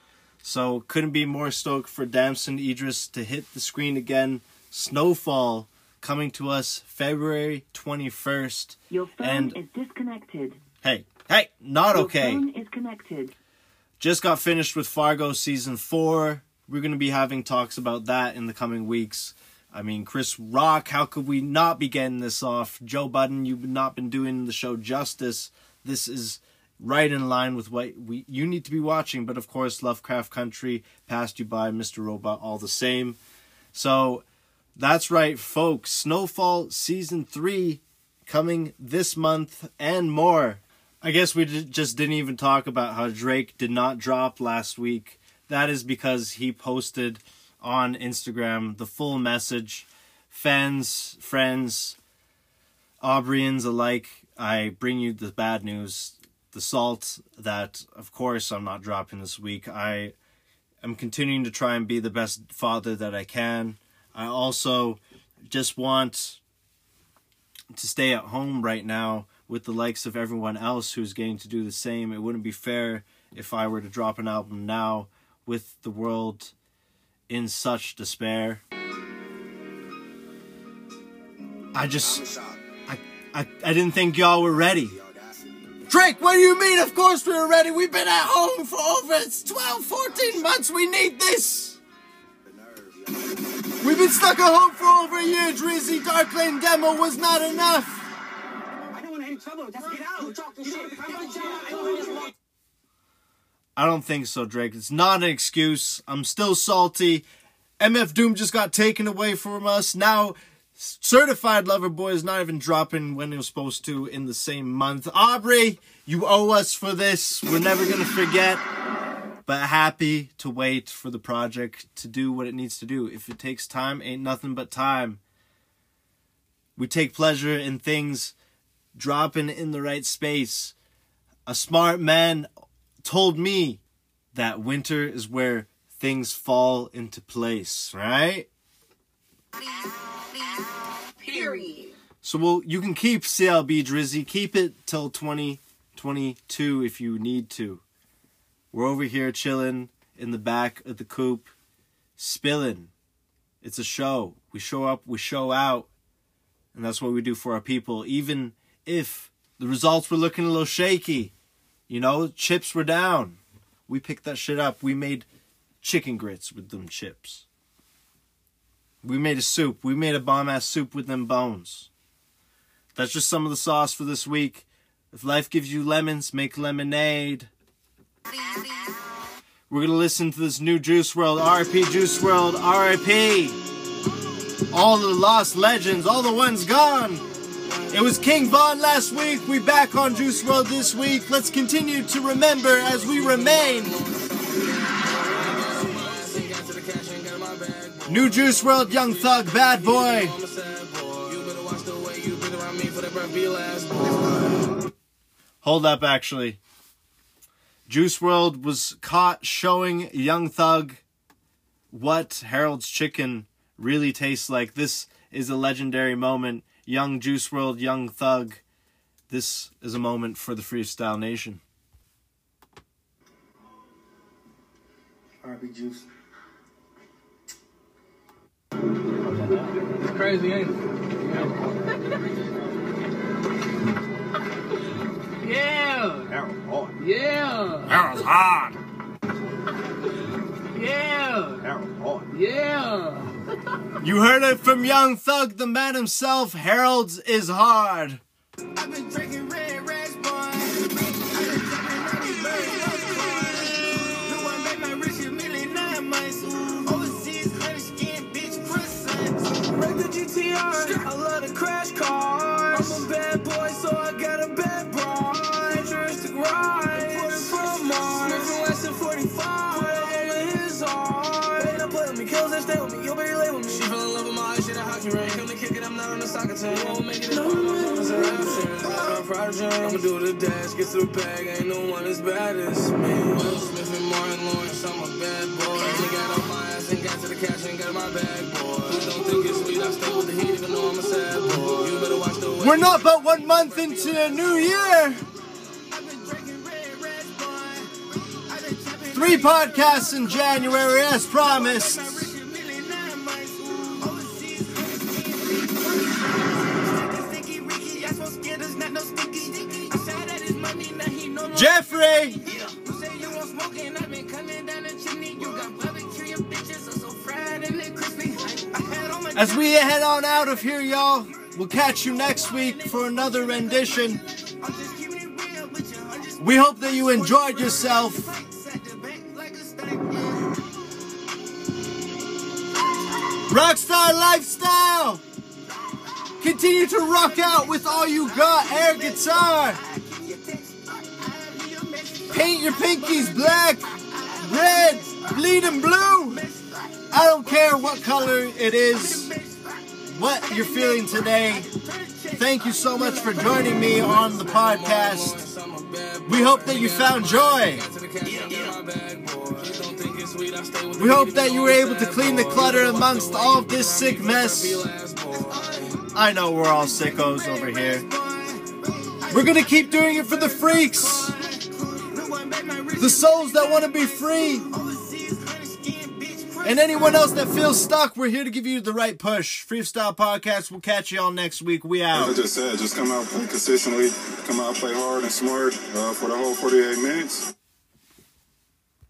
So couldn't be more stoked for Damson Idris to hit the screen again. Snowfall coming to us February 21st. Your phone And is disconnected. hey, hey, not Your okay. phone is connected. Just got finished with Fargo season 4. We're going to be having talks about that in the coming weeks. I mean, Chris Rock, how could we not be getting this off? Joe Budden, you've not been doing the show justice. This is right in line with what we you need to be watching. But of course, Lovecraft Country passed you by, Mr. Robot, all the same. So that's right, folks. Snowfall season three coming this month and more. I guess we just didn't even talk about how Drake did not drop last week. That is because he posted on Instagram the full message. Fans, friends, Aubreyans alike, I bring you the bad news. The salt that, of course, I'm not dropping this week. I am continuing to try and be the best father that I can. I also just want to stay at home right now with the likes of everyone else who's getting to do the same. It wouldn't be fair if I were to drop an album now with the world in such despair. I just I I, I didn't think y'all were ready. Drake, what do you mean? Of course we were ready. We've been at home for over 12, 14 months. We need this. We've been stuck at home for over a year, Drizzy. Dark Lane demo was not enough. I don't want any trouble. Just get out. I don't think so, Drake. It's not an excuse. I'm still salty. MF Doom just got taken away from us. Now, Certified Lover Boy is not even dropping when it was supposed to in the same month. Aubrey, you owe us for this. We're never going to forget. But happy to wait for the project to do what it needs to do. If it takes time, ain't nothing but time. We take pleasure in things dropping in the right space. A smart man told me that winter is where things fall into place, right? Period. So well, you can keep CLB Drizzy, keep it till 2022 if you need to. We're over here chilling in the back of the coop, spilling. It's a show. We show up, we show out, and that's what we do for our people. Even if the results were looking a little shaky, you know, chips were down. We picked that shit up. We made chicken grits with them chips. We made a soup. We made a bomb ass soup with them bones. That's just some of the sauce for this week. If life gives you lemons, make lemonade. We're gonna listen to this new Juice WRLD, RIP Juice WRLD, RIP. All the lost legends, all the ones gone. It was King Von last week. We back on Juice WRLD this week. Let's continue to remember as we remain. New Juice WRLD, Young Thug, Bad Boy. Hold up, actually. Juice WRLD was caught showing Young Thug what Harold's chicken really tastes like. This is a legendary moment. Young Juice WRLD, Young Thug. This is a moment for the Freestyle Nation. RB Juice. It's crazy, ain't it? Yeah. Harold hard. Yeah. Harold's hard. Yeah. Harold hard. Yeah. You heard it from Young Thug, the man himself. Harold's is hard. I've been drinking red rags, boy. Break the GTR, I love the crash cars. I'm a bad boy, so I got a bad broad. Futuristic ride, put it from Mars. Smith and Wesson 45, put it all in his arm. They don't play with me, kills that stay with me. Your baby lay with me. She fell in love with my eyes, shit a hockey ring. Come to kick it, I'm not on the soccer team. Won't make it of Jane. I'ma do the dash, get to the bag. Ain't no one as bad as me. Will Smith and Martin Lawrence, I'm a bad boy. Only got off my ass and got to the cash and got my bag, We're not but one month into the new year. Three podcasts in January, as promised. Jeffrey! As we head on out of here, y'all, we'll catch you next week for another rendition. We hope that you enjoyed yourself. Rockstar lifestyle! Continue to rock out with all you got air guitar. Paint your pinkies black, red, bleeding blue. I don't care what color it is, what you're feeling today. Thank you so much for joining me on the podcast. We hope that you found joy. We hope that you were able to clean the clutter amongst all of this sick mess. I know we're all sickos over here. We're gonna keep doing it for the freaks. The souls that want to be free. And anyone else that feels stuck, we're here to give you the right push. Freestyle Podcast. We'll catch you all next week. We As I out. just said, just come out consistently, come out, play hard and smart uh, for the whole 48 minutes.